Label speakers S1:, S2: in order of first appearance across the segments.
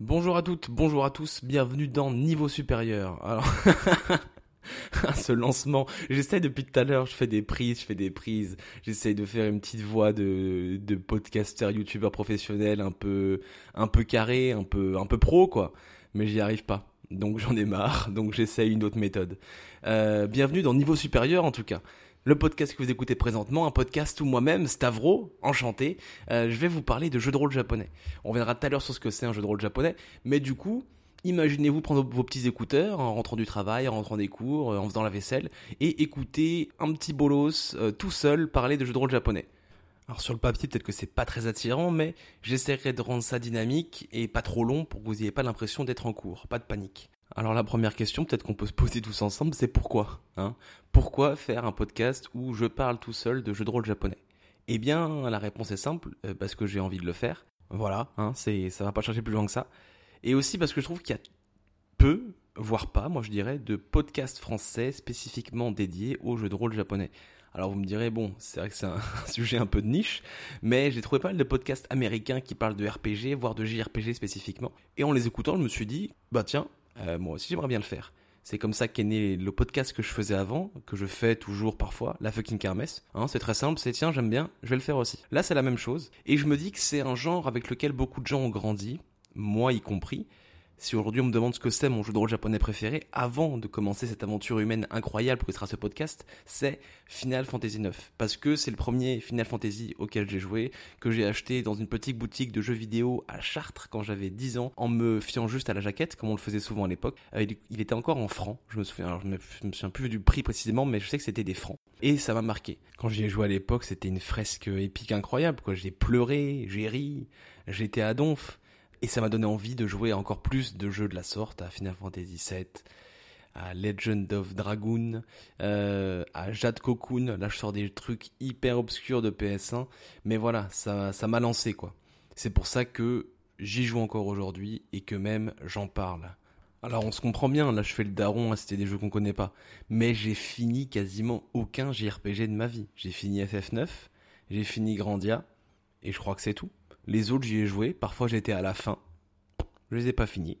S1: Bonjour à toutes, bonjour à tous, bienvenue dans Niveau Supérieur. Alors, ce lancement, j'essaie depuis tout à l'heure, je fais des prises, je fais des prises, j'essaie de faire une petite voix de, podcasteur, youtubeur professionnel, un peu, un peu carré, un peu, un peu pro quoi, mais j'y arrive pas. Donc j'en ai marre, donc j'essaie une autre méthode. Euh, bienvenue dans Niveau Supérieur en tout cas le podcast que vous écoutez présentement, un podcast où moi-même, Stavro, enchanté, euh, je vais vous parler de jeux de rôle japonais. On viendra tout à l'heure sur ce que c'est un jeu de rôle japonais, mais du coup, imaginez-vous prendre vos petits écouteurs en rentrant du travail, en rentrant des cours, euh, en faisant la vaisselle, et écouter un petit bolos euh, tout seul parler de jeux de rôle japonais. Alors sur le papier, peut-être que c'est pas très attirant, mais j'essaierai de rendre ça dynamique et pas trop long pour que vous n'ayez pas l'impression d'être en cours. Pas de panique. Alors la première question, peut-être qu'on peut se poser tous ensemble, c'est pourquoi hein? Pourquoi faire un podcast où je parle tout seul de jeux de rôle japonais? Eh bien, la réponse est simple, euh, parce que j'ai envie de le faire. Voilà, hein, c'est, ça va pas chercher plus loin que ça. Et aussi parce que je trouve qu'il y a peu, voire pas, moi je dirais, de podcasts français spécifiquement dédiés aux jeux de rôle japonais. Alors vous me direz, bon, c'est vrai que c'est un sujet un peu de niche, mais j'ai trouvé pas mal de podcasts américains qui parlent de RPG, voire de JRPG spécifiquement. Et en les écoutant, je me suis dit, bah tiens, euh, moi aussi j'aimerais bien le faire. C'est comme ça qu'est né le podcast que je faisais avant, que je fais toujours parfois, la fucking kermesse. Hein, c'est très simple, c'est tiens, j'aime bien, je vais le faire aussi. Là, c'est la même chose. Et je me dis que c'est un genre avec lequel beaucoup de gens ont grandi, moi y compris, si aujourd'hui on me demande ce que c'est mon jeu de rôle japonais préféré, avant de commencer cette aventure humaine incroyable que sera ce podcast, c'est Final Fantasy IX. Parce que c'est le premier Final Fantasy auquel j'ai joué, que j'ai acheté dans une petite boutique de jeux vidéo à Chartres quand j'avais 10 ans, en me fiant juste à la jaquette, comme on le faisait souvent à l'époque. Euh, il, était encore en francs, je me souviens, alors souviens plus du prix précisément, mais je sais que c'était des francs. Et ça m'a marqué. Quand j'y ai joué à l'époque, c'était une fresque épique incroyable, quoi. J'ai pleuré, j'ai ri, j'étais à donf. Et ça m'a donné envie de jouer encore plus de jeux de la sorte, à Final Fantasy VII, à Legend of Dragoon, euh, à Jade Cocoon. Là, je sors des trucs hyper obscurs de PS1. Mais voilà, ça, ça m'a lancé, quoi. C'est pour ça que j'y joue encore aujourd'hui et que même j'en parle. Alors on se comprend bien, là je fais le daron, hein, c'était des jeux qu'on connaît pas. Mais j'ai fini quasiment aucun JRPG de ma vie. J'ai fini FF9, j'ai fini Grandia, et je crois que c'est tout. Les autres, j'y ai joué. Parfois, j'étais à la fin. Je les ai pas finis.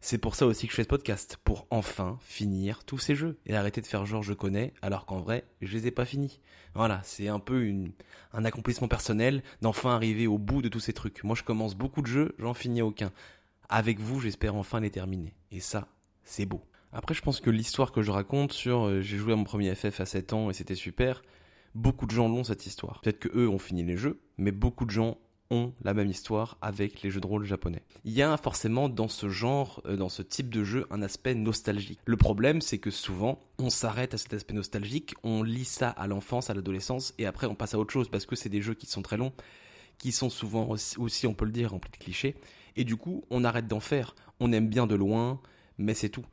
S1: C'est pour ça aussi que je fais ce podcast, pour enfin finir tous ces jeux et arrêter de faire genre je connais, alors qu'en vrai, je les ai pas finis. Voilà, c'est un peu un accomplissement personnel d'enfin arriver au bout de tous ces trucs. Moi, je commence beaucoup de jeux, j'en finis aucun. Avec vous, j'espère enfin les terminer. Et ça, c'est beau. Après, je pense que l'histoire que je raconte sur euh, j'ai joué à mon premier FF à 7 ans et c'était super, beaucoup de gens l'ont cette histoire. Peut-être que eux ont fini les jeux, mais beaucoup de gens ont la même histoire avec les jeux de rôle japonais. Il y a forcément dans ce genre, euh, dans ce type de jeu, un aspect nostalgique. Le problème, c'est que souvent, on s'arrête à cet aspect nostalgique, on lit ça à l'enfance, à l'adolescence, et après on passe à autre chose parce que c'est des jeux qui sont très longs, qui sont souvent aussi, on peut le dire, remplis de clichés, et du coup, on arrête d'en faire. On aime bien de loin, mais c'est tout.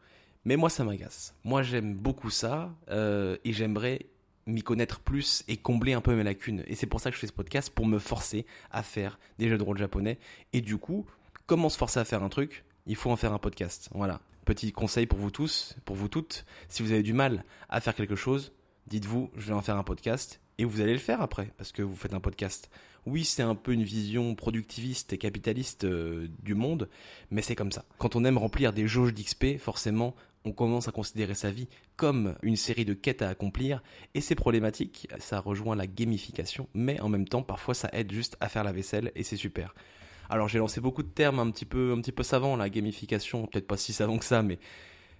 S1: Mais moi, ça m'agace. Moi, j'aime beaucoup ça, euh, et j'aimerais m'y connaître plus et combler un peu mes lacunes. Et c'est pour ça que je fais ce podcast, pour me forcer à faire des jeux de rôle japonais. Et du coup, comment se forcer à faire un truc Il faut en faire un podcast. Voilà. Petit conseil pour vous tous, pour vous toutes. Si vous avez du mal à faire quelque chose, dites-vous, je vais en faire un podcast. Et vous allez le faire après, parce que vous faites un podcast. Oui, c'est un peu une vision productiviste et capitaliste euh, du monde, mais c'est comme ça. Quand on aime remplir des jauges d'XP, forcément, on commence à considérer sa vie comme une série de quêtes à accomplir, et c'est problématique, ça rejoint la gamification, mais en même temps, parfois ça aide juste à faire la vaisselle, et c'est super. Alors j'ai lancé beaucoup de termes un petit peu, un petit peu savants, la gamification, peut-être pas si savant que ça, mais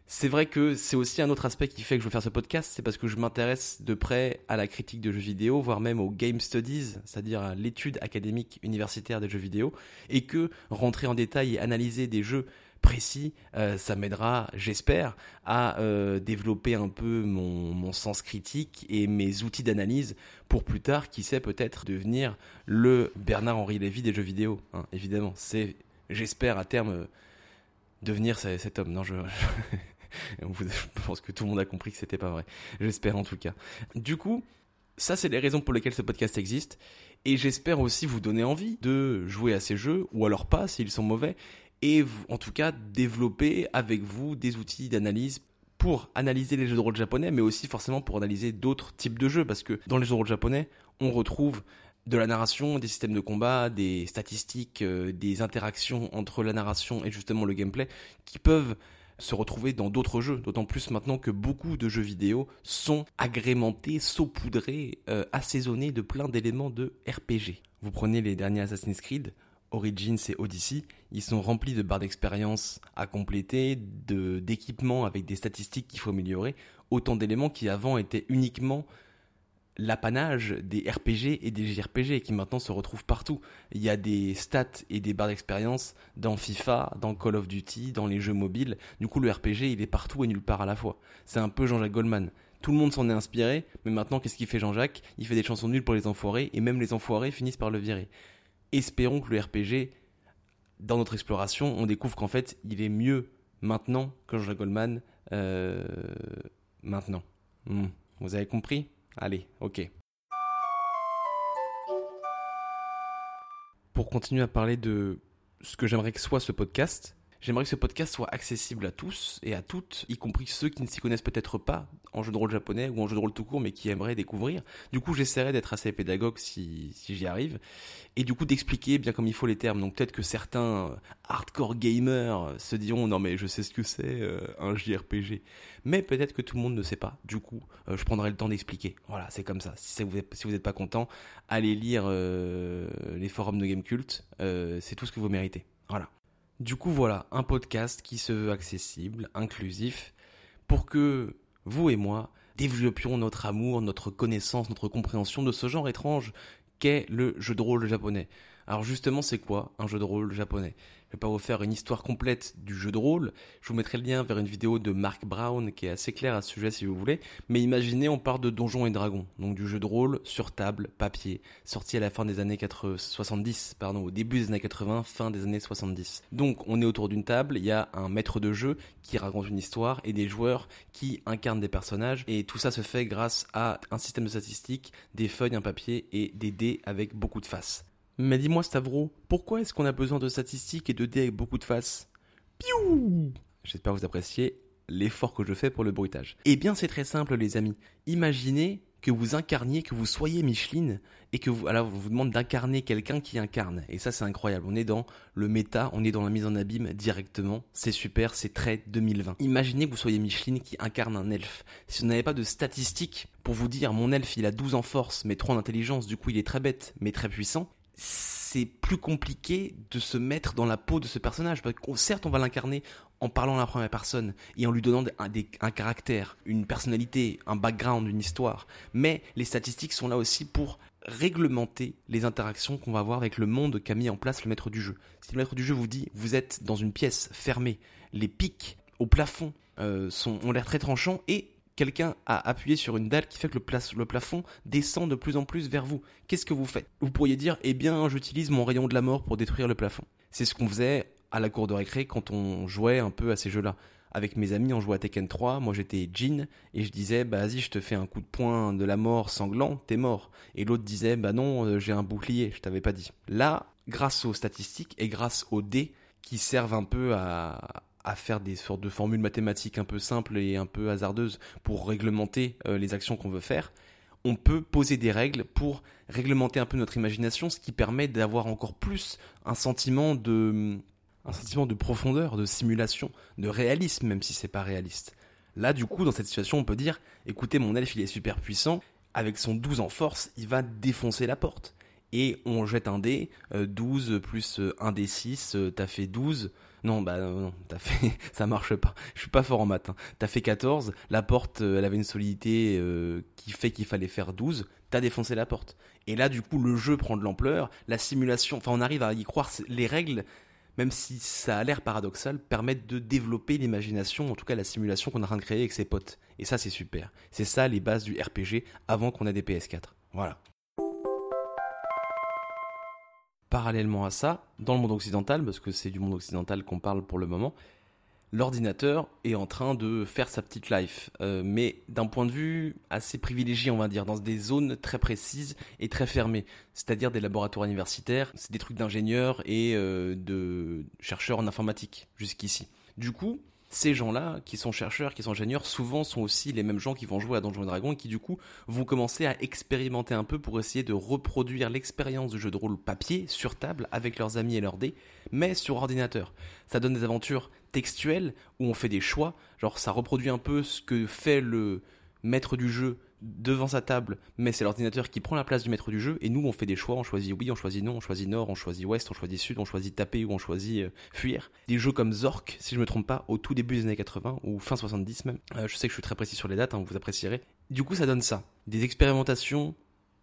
S1: c'est vrai que c'est aussi un autre aspect qui fait que je veux faire ce podcast, c'est parce que je m'intéresse de près à la critique de jeux vidéo, voire même aux game studies, c'est-à-dire à, l'étude académique universitaire des jeux vidéo, et que rentrer en détail et analyser des jeux précis, euh, ça m'aidera, j'espère, à euh, développer un peu mon, sens critique et mes outils d'analyse pour plus tard, qui sait peut-être devenir le Bernard-Henri Lévy des jeux vidéo. Hein, évidemment, c'est, j'espère à terme euh, devenir cet homme. Non, je, je pense que tout le monde a compris que c'était pas vrai. J'espère en tout cas. Du coup, ça, c'est les raisons pour lesquelles ce podcast existe. Et j'espère aussi vous donner envie de jouer à ces jeux, ou alors pas s'ils sont mauvais, et en tout cas développer avec vous des outils d'analyse pour analyser les jeux de rôle japonais, mais aussi forcément pour analyser d'autres types de jeux, parce que dans les jeux de rôle japonais, on retrouve de la narration, des systèmes de combat, des statistiques, euh, des interactions entre la narration et justement le gameplay qui peuvent se retrouver dans d'autres jeux, d'autant plus maintenant que beaucoup de jeux vidéo sont agrémentés, saupoudrés, euh, assaisonnés de plein d'éléments de RPG. Vous prenez les derniers Assassin's Creed, Origins et Odyssey, ils sont remplis de barres d'expérience à compléter, de d'équipements avec des statistiques qu'il faut améliorer, autant d'éléments qui avant étaient uniquement l'apanage des RPG et des JRPG qui maintenant se retrouvent partout. Il y a des stats et des barres d'expérience dans FIFA, dans Call of Duty, dans les jeux mobiles. Du coup, le RPG, il est partout et nulle part à la fois. C'est un peu Jean-Jacques Goldman. Tout le monde s'en est inspiré, mais maintenant, qu'est-ce qu'il fait Jean-Jacques? Il fait des chansons nulles pour les enfoirés, et même les enfoirés finissent par le virer. Espérons que le RPG, dans notre exploration, on découvre qu'en fait, il est mieux maintenant que Jean-Jacques Goldman euh, maintenant. Hmm. Vous avez compris? Allez, ok. Pour continuer à parler de ce que j'aimerais que soit ce podcast, J'aimerais que ce podcast soit accessible à tous et à toutes, y compris ceux qui ne s'y connaissent peut-être pas en jeu de rôle japonais ou en jeu de rôle tout court, mais qui aimeraient découvrir. Du coup, j'essaierai d'être assez pédagogue si, si j'y arrive, et du coup d'expliquer bien comme il faut les termes. Donc peut-être que certains euh, hardcore gamers se diront non mais je sais ce que c'est euh, un JRPG, mais peut-être que tout le monde ne sait pas. Du coup, euh, je prendrai le temps d'expliquer. Voilà, c'est comme ça. Si vous si vous n'êtes pas content, allez lire les forums de Gamecult. c'est tout ce que vous méritez. Voilà. Du coup, voilà, un podcast qui se veut accessible, inclusif, pour que vous et moi développions notre amour, notre connaissance, notre compréhension de ce genre étrange qu'est le jeu de rôle japonais. Alors justement, c'est quoi un jeu de rôle japonais? Je vais pas vous faire une histoire complète du jeu de rôle. Je vous mettrai le lien vers une vidéo de Mark Brown qui est assez claire à ce sujet si vous voulez. Mais imaginez, on part de Donjons et Dragons, donc du jeu de rôle sur table, papier, sorti à la fin des années 70, pardon, au début des années 80, fin des années 70. Donc on est autour d'une table, il y a un maître de jeu qui raconte une histoire et des joueurs qui incarnent des personnages et tout ça se fait grâce à un système de statistiques, des feuilles, un papier et des dés avec beaucoup de faces. Mais dis-moi Stavro, pourquoi est-ce qu'on a besoin de statistiques et de dés avec beaucoup de faces? Piou J'espère que vous appréciez l'effort que je fais pour le bruitage. Eh bien c'est très simple les amis. Imaginez que vous incarniez, que vous soyez Micheline, et que vous, alors, vous demande d'incarner quelqu'un qui incarne. Et ça, c'est incroyable. On est dans le méta, on est dans la mise en abîme directement. C'est super, c'est très 2020. Imaginez que vous soyez Micheline qui incarne un elfe. Si vous n'avez pas de statistiques pour vous dire, mon elfe, il a 12 en force, mais 3 en intelligence, du coup, il est très bête, mais très puissant, c'est plus compliqué de se mettre dans la peau de ce personnage. Parce que certes, on va l'incarner en parlant à la première personne et en lui donnant un, caractère, une personnalité, un background, une histoire. Mais les statistiques sont là aussi pour réglementer les interactions qu'on va avoir avec le monde qu'a mis en place le maître du jeu. Si le maître du jeu vous dit vous êtes dans une pièce fermée, les pics au plafond euh, sont, ont l'air très tranchants et quelqu'un a appuyé sur une dalle qui fait que le, plafond descend de plus en plus vers vous. Qu'est-ce que vous faites? Vous pourriez dire, eh bien, j'utilise mon rayon de la mort pour détruire le plafond. C'est ce qu'on faisait à la cour de récré quand on jouait un peu à ces jeux-là. Avec mes amis, on jouait à Tekken 3, moi j'étais Jin, et je disais, bah vas-y, je te fais un coup de poing de la mort sanglant, t'es mort. Et l'autre disait, bah non, euh, j'ai un bouclier, je t'avais pas dit. Là, grâce aux statistiques et grâce aux dés qui servent un peu à, à faire des sortes de formules mathématiques un peu simples et un peu hasardeuses pour réglementer euh, les actions qu'on veut faire, on peut poser des règles pour réglementer un peu notre imagination, ce qui permet d'avoir encore plus un sentiment de un sentiment de profondeur, de simulation, de réalisme, même si c'est pas réaliste. Là, du coup, dans cette situation, on peut dire, écoutez, mon elfe, il est super puissant, avec son 12 en force, il va défoncer la porte. Et on jette un dé, 12 euh, plus 1 d 6, t'as fait 12, non, bah non, t'as fait, ça marche pas. Je suis pas fort en maths. Hein. T'as fait 14, la porte, euh, elle avait une solidité euh, qui fait qu'il fallait faire 12, t'as défoncé la porte. Et là, du coup, le jeu prend de l'ampleur, la simulation, enfin, on arrive à y croire, les règles, même si ça a l'air paradoxal, permettent de développer l'imagination, en tout cas la simulation qu'on est en train de créer avec ses potes. Et ça, c'est super. C'est ça les bases du RPG avant qu'on ait des PS4. Voilà. Parallèlement à ça, dans le monde occidental, parce que c'est du monde occidental qu'on parle pour le moment, l'ordinateur est en train de faire sa petite life, euh, mais d'un point de vue assez privilégié, on va dire, dans des zones très précises et très fermées, c'est-à-dire des laboratoires universitaires, c'est des trucs d'ingénieurs et euh, de chercheurs en informatique jusqu'ici. Du coup, ces gens-là, qui sont chercheurs, qui sont ingénieurs, souvent sont aussi les mêmes gens qui vont jouer à Donjons et Dragons et qui du coup vont commencer à expérimenter un peu pour essayer de reproduire l'expérience du jeu de rôle papier sur table avec leurs amis et leurs dés, mais sur ordinateur. Ça donne des aventures textuelles où on fait des choix, genre ça reproduit un peu ce que fait le maître du jeu devant sa table, mais c'est l'ordinateur qui prend la place du maître du jeu, et nous on fait des choix, on choisit oui, on choisit non, on choisit nord, on choisit ouest, on choisit sud, on choisit taper ou on choisit euh, fuir. Des jeux comme Zork, si je me trompe pas, au tout début des années 80, ou fin 70 même, euh, je sais que je suis très précis sur les dates, hein, vous apprécierez. Du coup ça donne ça, des expérimentations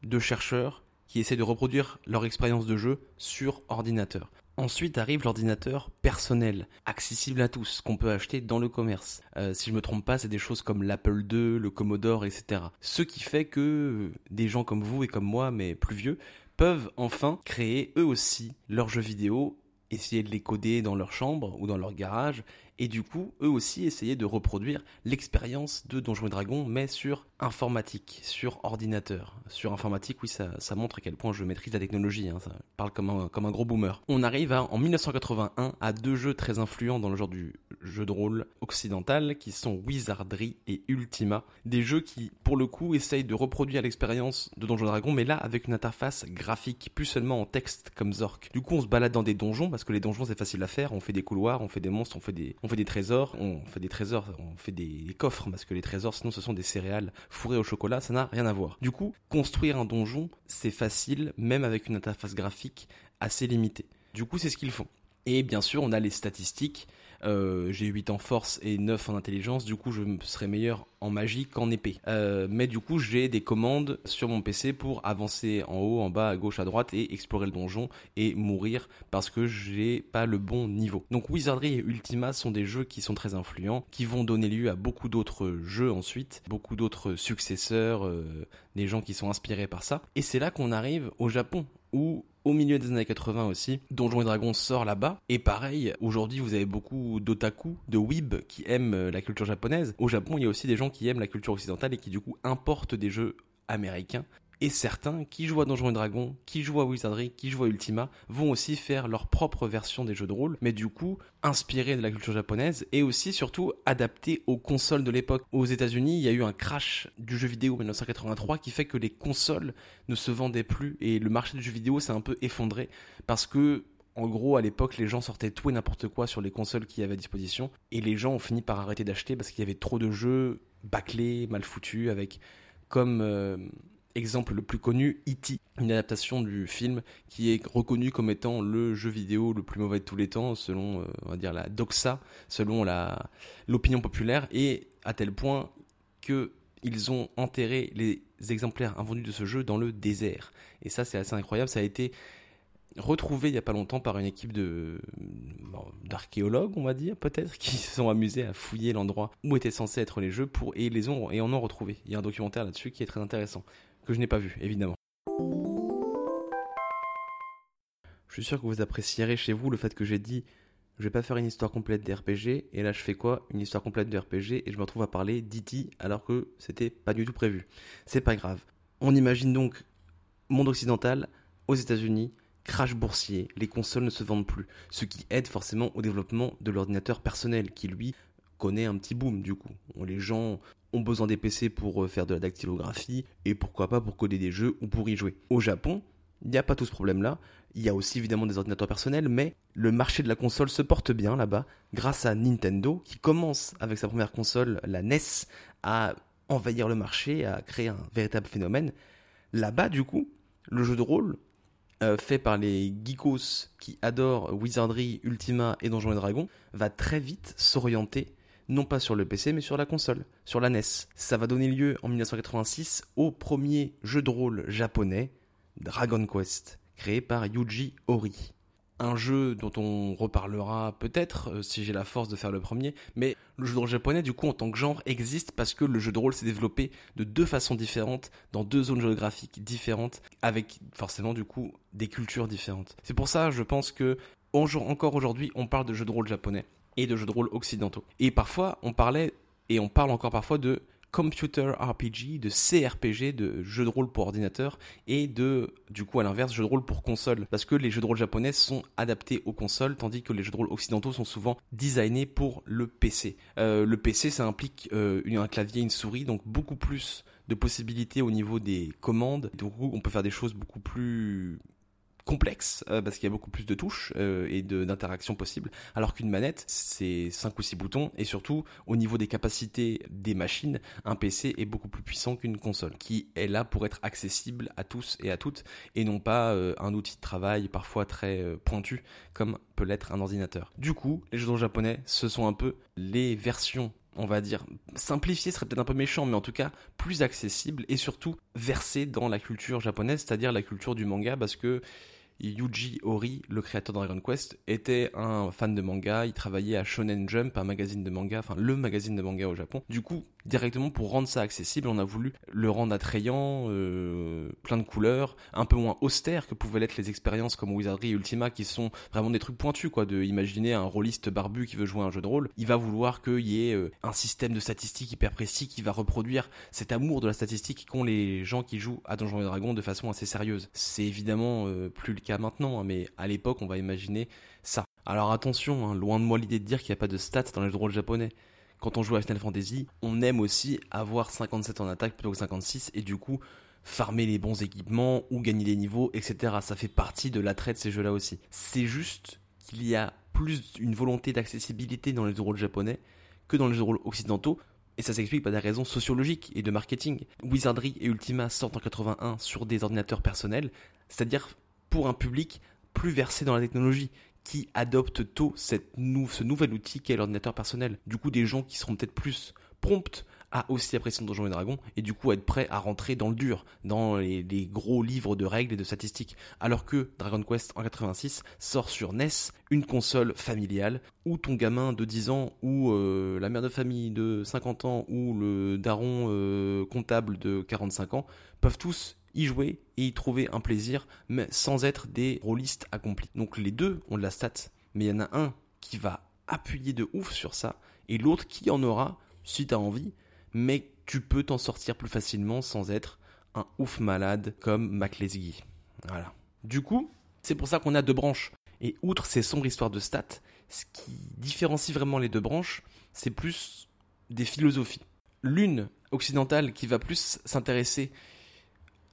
S1: de chercheurs qui essaient de reproduire leur expérience de jeu sur ordinateur. Ensuite arrive l'ordinateur personnel, accessible à tous, qu'on peut acheter dans le commerce. Euh, si je me trompe pas, c'est des choses comme l'Apple II, le Commodore, etc. Ce qui fait que des gens comme vous et comme moi, mais plus vieux, peuvent enfin créer eux aussi leurs jeux vidéo, essayer de les coder dans leur chambre ou dans leur garage et du coup, eux aussi essayaient de reproduire l'expérience de Donjons et Dragons, mais sur informatique, sur ordinateur. Sur informatique, oui, ça, ça montre à quel point je maîtrise la technologie, hein, ça parle comme un, comme un gros boomer. On arrive à, en 1981 à deux jeux très influents dans le genre du jeu de rôle occidental, qui sont Wizardry et Ultima. Des jeux qui, pour le coup, essayent de reproduire l'expérience de Donjons et Dragons, mais là avec une interface graphique, plus seulement en texte comme Zork. Du coup, on se balade dans des donjons, parce que les donjons c'est facile à faire, on fait des couloirs, on fait des monstres, on fait des, fait des trésors, on fait des trésors, on fait des, coffres, parce que les trésors, sinon, ce sont des céréales fourrées au chocolat, ça n'a rien à voir. Du coup, construire un donjon, c'est facile, même avec une interface graphique assez limitée. Du coup, c'est ce qu'ils font. Et bien sûr, on a les statistiques euh, j'ai 8 en force et 9 en intelligence, du coup je serais meilleur en magie qu'en épée. Euh, mais du coup j'ai des commandes sur mon PC pour avancer en haut, en bas, à gauche, à droite et explorer le donjon et mourir parce que j'ai pas le bon niveau. Donc Wizardry et Ultima sont des jeux qui sont très influents, qui vont donner lieu à beaucoup d'autres jeux ensuite, beaucoup d'autres successeurs, euh, des gens qui sont inspirés par ça. Et c'est là qu'on arrive au Japon où au milieu des années 80 aussi, Donjons et Dragons sort là-bas. Et pareil, aujourd'hui vous avez beaucoup d'otaku, de weeb qui aiment euh, la culture japonaise. Au Japon, il y a aussi des gens qui aiment la culture occidentale et qui du coup importent des jeux américains et certains qui jouent à Donjons et Dragons, qui jouent à Wizardry, qui jouent à Ultima, vont aussi faire leur propre version des jeux de rôle, mais du coup inspirés de la culture japonaise et aussi surtout adaptés aux consoles de l'époque. Aux États-Unis, il y a eu un crash du jeu vidéo en 1983 qui fait que les consoles ne se vendaient plus et le marché du jeu vidéo s'est un peu effondré parce que en gros, à l'époque, les gens sortaient tout et n'importe quoi sur les consoles qui avaient à disposition, et les gens ont fini par arrêter d'acheter parce qu'il y avait trop de jeux bâclés, mal foutus, avec comme euh, Exemple le plus connu, E.T., une adaptation du film qui est reconnu comme étant le jeu vidéo le plus mauvais de tous les temps, selon, euh, on va dire, la doxa, selon l'opinion populaire, et à tel point que ils ont enterré les exemplaires invendus de ce jeu dans le désert. Et ça, c'est assez incroyable. Ça a été retrouvé il n'y a pas longtemps par une équipe de d'archéologues, on va dire, peut-être, qui se sont amusés à fouiller l'endroit où étaient censés être les jeux pour et les ont et en ont retrouvé. Il y a un documentaire là-dessus qui est très intéressant que je n'ai pas vu, évidemment. Je suis sûr que vous apprécierez chez vous le fait que j'ai dit je vais pas faire une histoire complète des RPG et là je fais quoi? Une histoire complète de RPG et je me retrouve à parler d'IT alors que c'était pas du tout prévu. C'est pas grave. On imagine donc monde occidental aux États-Unis, crash boursier, les consoles ne se vendent plus, ce qui aide forcément au développement de l'ordinateur personnel qui lui connaît un petit boom du coup. Les gens ont besoin des PC pour euh, faire de la dactylographie et pourquoi pas pour coder des jeux ou pour y jouer. Au Japon, il n'y a pas tout ce problème-là. Il y a aussi évidemment des ordinateurs personnels, mais le marché de la console se porte bien là-bas grâce à Nintendo qui commence avec sa première console, la NES, à envahir le marché, à créer un véritable phénomène. Là-bas, du coup, le jeu de rôle euh, fait par les geekos qui adorent Wizardry, Ultima et Donjons et Dragons va très vite s'orienter non pas sur le PC mais sur la console, sur la NES. Ça va donner lieu en 1986 au premier jeu de rôle japonais, Dragon Quest, créé par Yuji Ori. Un jeu dont on reparlera peut-être euh, si j'ai la force de faire le premier, mais le jeu de rôle japonais du coup en tant que genre existe parce que le jeu de rôle s'est développé de deux façons différentes, dans deux zones géographiques différentes, avec forcément du coup des cultures différentes. C'est pour ça je pense que encore aujourd'hui on parle de jeu de rôle japonais et de jeux de rôle occidentaux. Et parfois, on parlait, et on parle encore parfois de computer RPG, de CRPG, de jeux de rôle pour ordinateur, et de, du coup, à l'inverse, jeux de rôle pour console. Parce que les jeux de rôle japonais sont adaptés aux consoles, tandis que les jeux de rôle occidentaux sont souvent designés pour le PC. Euh, le PC, ça implique euh, un clavier, une souris, donc beaucoup plus de possibilités au niveau des commandes. Donc, on peut faire des choses beaucoup plus complexe euh, parce qu'il y a beaucoup plus de touches euh, et d'interactions possibles alors qu'une manette c'est 5 ou 6 boutons et surtout au niveau des capacités des machines un PC est beaucoup plus puissant qu'une console qui est là pour être accessible à tous et à toutes et non pas euh, un outil de travail parfois très pointu comme peut l'être un ordinateur. Du coup, les jeux de japonais ce sont un peu les versions on va dire, simplifié serait peut-être un peu méchant, mais en tout cas plus accessible et surtout versé dans la culture japonaise, c'est-à-dire la culture du manga, parce que Yuji Ori, le créateur de Dragon Quest, était un fan de manga. Il travaillait à Shonen Jump, un magazine de manga, enfin le magazine de manga au Japon. Du coup, directement pour rendre ça accessible, on a voulu le rendre attrayant, euh, plein de couleurs, un peu moins austère que pouvaient l'être les expériences comme Wizardry Ultima, qui sont vraiment des trucs pointus, quoi. De imaginer un rôliste barbu qui veut jouer un jeu de rôle, il va vouloir qu'il y ait euh, un système de statistiques hyper précis qui va reproduire cet amour de la statistique qu'ont les gens qui jouent à Donjons et Dragons de façon assez sérieuse. C'est évidemment euh, plus le maintenant, hein, mais à l'époque, on va imaginer ça. Alors attention, hein, loin de moi l'idée de dire qu'il n'y a pas de stats dans les jeux de rôle japonais. Quand on joue à Final Fantasy, on aime aussi avoir 57 en attaque plutôt que 56, et du coup, farmer les bons équipements ou gagner des niveaux, etc. Ça fait partie de l'attrait de ces jeux-là aussi. C'est juste qu'il y a plus une volonté d'accessibilité dans les jeux de rôle japonais que dans les jeux de rôle occidentaux, et ça s'explique par des raisons sociologiques et de marketing. Wizardry et Ultima sortent en 81 sur des ordinateurs personnels, c'est-à-dire pour un public plus versé dans la technologie, qui adopte tôt ce nouvel outil qu'est l'ordinateur personnel. Du coup, des gens qui seront peut-être plus prompts à aussi apprécier Donjons et Dragons et du coup être prêts à rentrer dans le dur, dans les, gros livres de règles et de statistiques. Alors que Dragon Quest en 86 sort sur NES, une console familiale où ton gamin de 10 ans ou euh, la mère de famille de 50 ans ou le daron euh, comptable de 45 ans peuvent tous y jouer et y trouver un plaisir, mais sans être des rôlistes accomplis. Donc les deux ont de la stat, mais il y en a un qui va appuyer de ouf sur ça, et l'autre qui en aura, si tu as envie, mais tu peux t'en sortir plus facilement sans être un ouf malade comme MacLesguy. Voilà. Du coup, c'est pour ça qu'on a deux branches. Et outre ces sombres histoires de stats, ce qui différencie vraiment les deux branches, c'est plus des philosophies. L'une occidentale qui va plus s'intéresser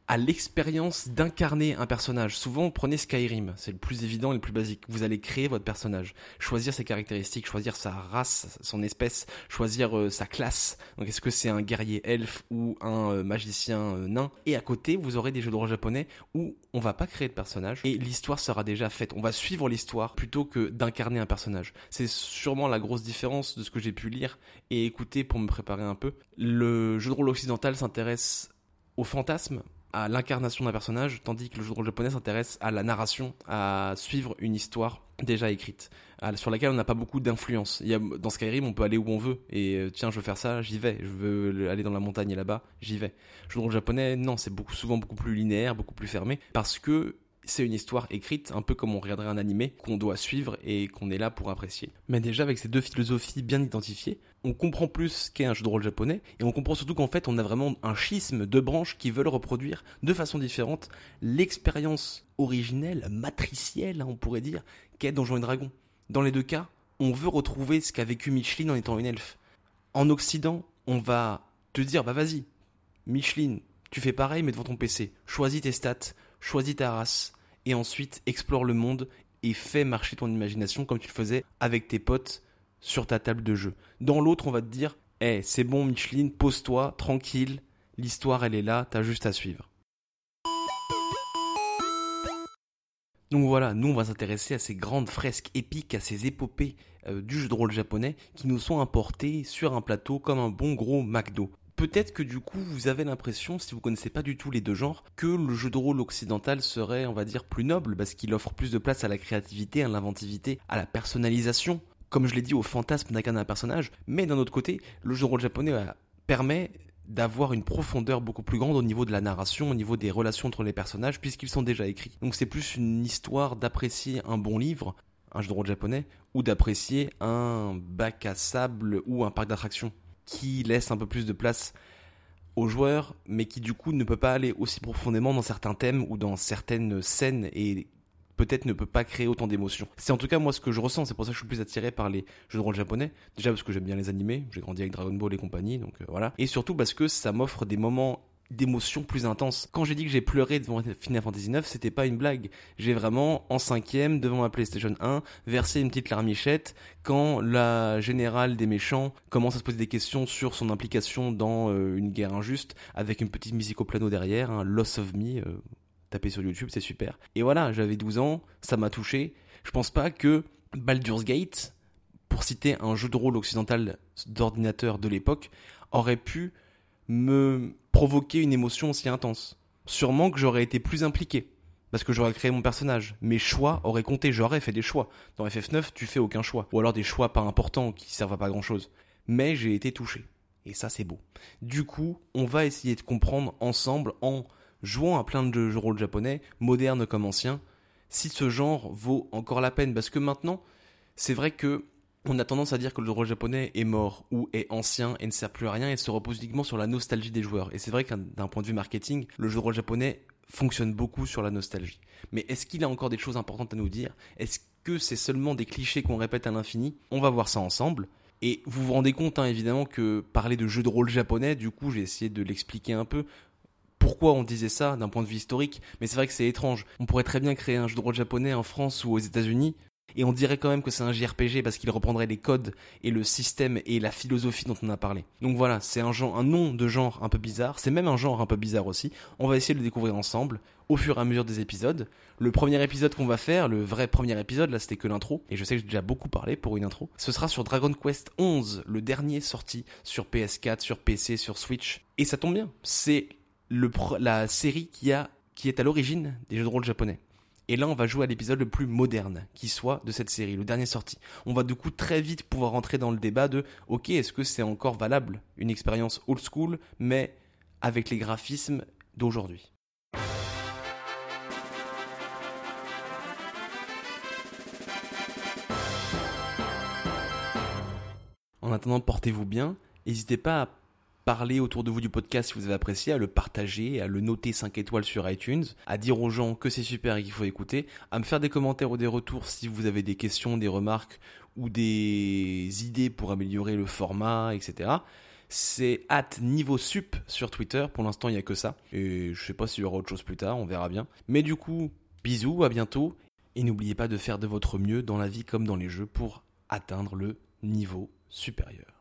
S1: à l'expérience d'incarner un personnage. Souvent, prenez Skyrim, c'est le plus évident et le plus basique. Vous allez créer votre personnage, choisir ses caractéristiques, choisir sa race, son espèce, choisir euh, sa classe. Donc, est-ce que c'est un guerrier elfe ou un euh, magicien euh, nain? Et à côté, vous aurez des jeux de rôle japonais où on va pas créer de personnage et l'histoire sera déjà faite. On va suivre l'histoire plutôt que d'incarner un personnage. C'est sûrement la grosse différence de ce que j'ai pu lire et écouter pour me préparer un peu. Le jeu de rôle occidental s'intéresse au fantasme à l'incarnation d'un personnage, tandis que le jeu de rôle japonais s'intéresse à la narration, à suivre une histoire déjà écrite, sur laquelle on n'a pas beaucoup d'influence. Dans Skyrim, on peut aller où on veut, et euh, tiens, je veux faire ça, j'y vais. Je veux aller dans la montagne là-bas, j'y vais. Le jeu de rôle japonais, non, c'est beaucoup, souvent beaucoup plus linéaire, beaucoup plus fermé, parce que c'est une histoire écrite, un peu comme on regarderait un animé, qu'on doit suivre et qu'on est là pour apprécier. Mais déjà, avec ces deux philosophies bien identifiées, on comprend plus qu'est un jeu de rôle japonais, et on comprend surtout qu'en fait, on a vraiment un schisme de branches qui veulent reproduire de façon différente l'expérience originelle, matricielle, hein, on pourrait dire, qu'est Donjons et Dragons. Dans les deux cas, on veut retrouver ce qu'a vécu Micheline en étant une elfe. En Occident, on va te dire, bah vas-y, Micheline, tu fais pareil mais devant ton PC. Choisis tes stats, choisis ta race, et ensuite explore le monde et fais marcher ton imagination comme tu le faisais avec tes potes sur ta table de jeu. Dans l'autre, on va te dire Eh, c'est bon, Micheline, pose-toi, tranquille, l'histoire elle est là, t'as juste à suivre. Donc voilà, nous on va s'intéresser à ces grandes fresques épiques, à ces épopées euh, du jeu de rôle japonais qui nous sont importées sur un plateau comme un bon gros McDo peut-être que du coup vous avez l'impression, si vous connaissez pas du tout les deux genres, que le jeu de rôle occidental serait, on va dire, plus noble parce qu'il offre plus de place à la créativité, à l'inventivité, à la personnalisation, comme je l'ai dit, au fantasme d'incarner un personnage. Mais d'un autre côté, le jeu de rôle japonais euh, permet d'avoir une profondeur beaucoup plus grande au niveau de la narration, au niveau des relations entre les personnages, puisqu'ils sont déjà écrits. Donc c'est plus une histoire d'apprécier un bon livre, un jeu de rôle japonais, ou d'apprécier un bac à sable ou un parc d'attractions qui laisse un peu plus de place aux joueurs, mais qui du coup ne peut pas aller aussi profondément dans certains thèmes ou dans certaines scènes et peut-être ne peut pas créer autant d'émotions. C'est en tout cas moi ce que je ressens, c'est pour ça que je suis plus attiré par les jeux de rôle japonais. Déjà parce que j'aime bien les animés, j'ai grandi avec Dragon Ball et compagnie, donc euh, voilà. Et surtout parce que ça m'offre des moments d'émotions plus intenses. Quand j'ai dit que j'ai pleuré devant Final Fantasy IX, c'était pas une blague. J'ai vraiment, en cinquième, devant ma PlayStation 1, versé une petite larmichette quand la générale des méchants commence à se poser des questions sur son implication dans euh, une guerre injuste, avec une petite musique au piano derrière, un Loss of Me, euh, Taper sur YouTube, c'est super. Et voilà, j'avais 12 ans, ça m'a touché. Je pense pas que Baldur's Gate, pour citer un jeu de rôle occidental d'ordinateur de l'époque, aurait pu me provoquer une émotion aussi intense. Sûrement que j'aurais été plus impliqué. Parce que j'aurais créé mon personnage. Mes choix auraient compté, j'aurais fait des choix. Dans FF9, tu fais aucun choix. Ou alors des choix pas importants qui servent à pas grand chose. Mais j'ai été touché. Et ça, c'est beau. Du coup, on va essayer de comprendre ensemble en jouant à plein de jeux de rôle japonais, modernes comme anciens, si ce genre vaut encore la peine. Parce que maintenant, c'est vrai que on a tendance à dire que le jeu rôle japonais est mort ou est ancien et ne sert plus à rien et se repose uniquement sur la nostalgie des joueurs. Et c'est vrai qu'un d'un point de vue marketing, le jeu de rôle japonais fonctionne beaucoup sur la nostalgie. Mais est-ce qu'il a encore des choses importantes à nous dire? Est-ce que c'est seulement des clichés qu'on répète à l'infini? On va voir ça ensemble. Et vous vous rendez compte, hein, évidemment, que parler de jeu de rôle japonais, du coup, j'ai essayé de l'expliquer un peu pourquoi on disait ça d'un point de vue historique, mais c'est vrai que c'est étrange. On pourrait très bien créer un jeu de rôle japonais en France ou aux États-Unis, et on dirait quand même que c'est un JRPG parce qu'il reprendrait les codes et le système et la philosophie dont on a parlé. Donc voilà, c'est un genre, un nom de genre un peu bizarre. C'est même un genre un peu bizarre aussi. On va essayer de le découvrir ensemble au fur et à mesure des épisodes. Le premier épisode qu'on va faire, le vrai premier épisode, là c'était que l'intro, et je sais que j'ai déjà beaucoup parlé pour une intro. Ce sera sur Dragon Quest 11, le dernier sorti sur PS4, sur PC, sur Switch. Et ça tombe bien, c'est la série qui, qui est à l'origine des jeux de rôle japonais. Et là, on va jouer à l'épisode le plus moderne qui soit de cette série, le dernier sorti. On va du coup très vite pouvoir rentrer dans le débat de ok, est-ce que c'est encore valable une expérience old school, mais avec les graphismes d'aujourd'hui? En attendant, portez-vous bien. N'hésitez pas à parler autour de vous du podcast si vous avez apprécié, à le partager, à le noter 5 étoiles sur iTunes, à dire aux gens que c'est super et qu'il faut écouter, à me faire des commentaires ou des retours si vous avez des questions, des remarques ou des idées pour améliorer le format, etc. C'est at niveau sup sur Twitter. Pour l'instant, il n'y a que ça. Et je sais pas s'il y aura autre chose plus tard, on verra bien. Mais du coup, bisous, à bientôt. Et n'oubliez pas de faire de votre mieux dans la vie comme dans les jeux pour atteindre le niveau supérieur.